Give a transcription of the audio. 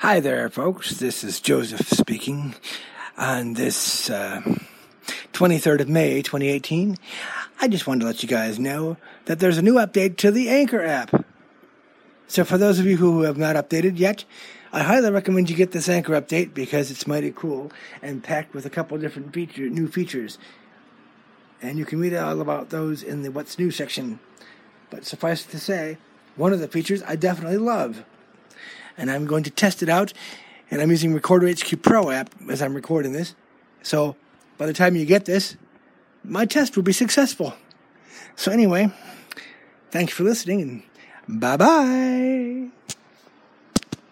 Hi there, folks. This is Joseph speaking on this uh, 23rd of May, 2018. I just wanted to let you guys know that there's a new update to the Anchor app. So, for those of you who have not updated yet, I highly recommend you get this Anchor update because it's mighty cool and packed with a couple different feature, new features. And you can read all about those in the What's New section. But suffice it to say, one of the features I definitely love and I'm going to test it out. And I'm using Recorder HQ Pro app as I'm recording this. So by the time you get this, my test will be successful. So anyway, thanks for listening and bye bye.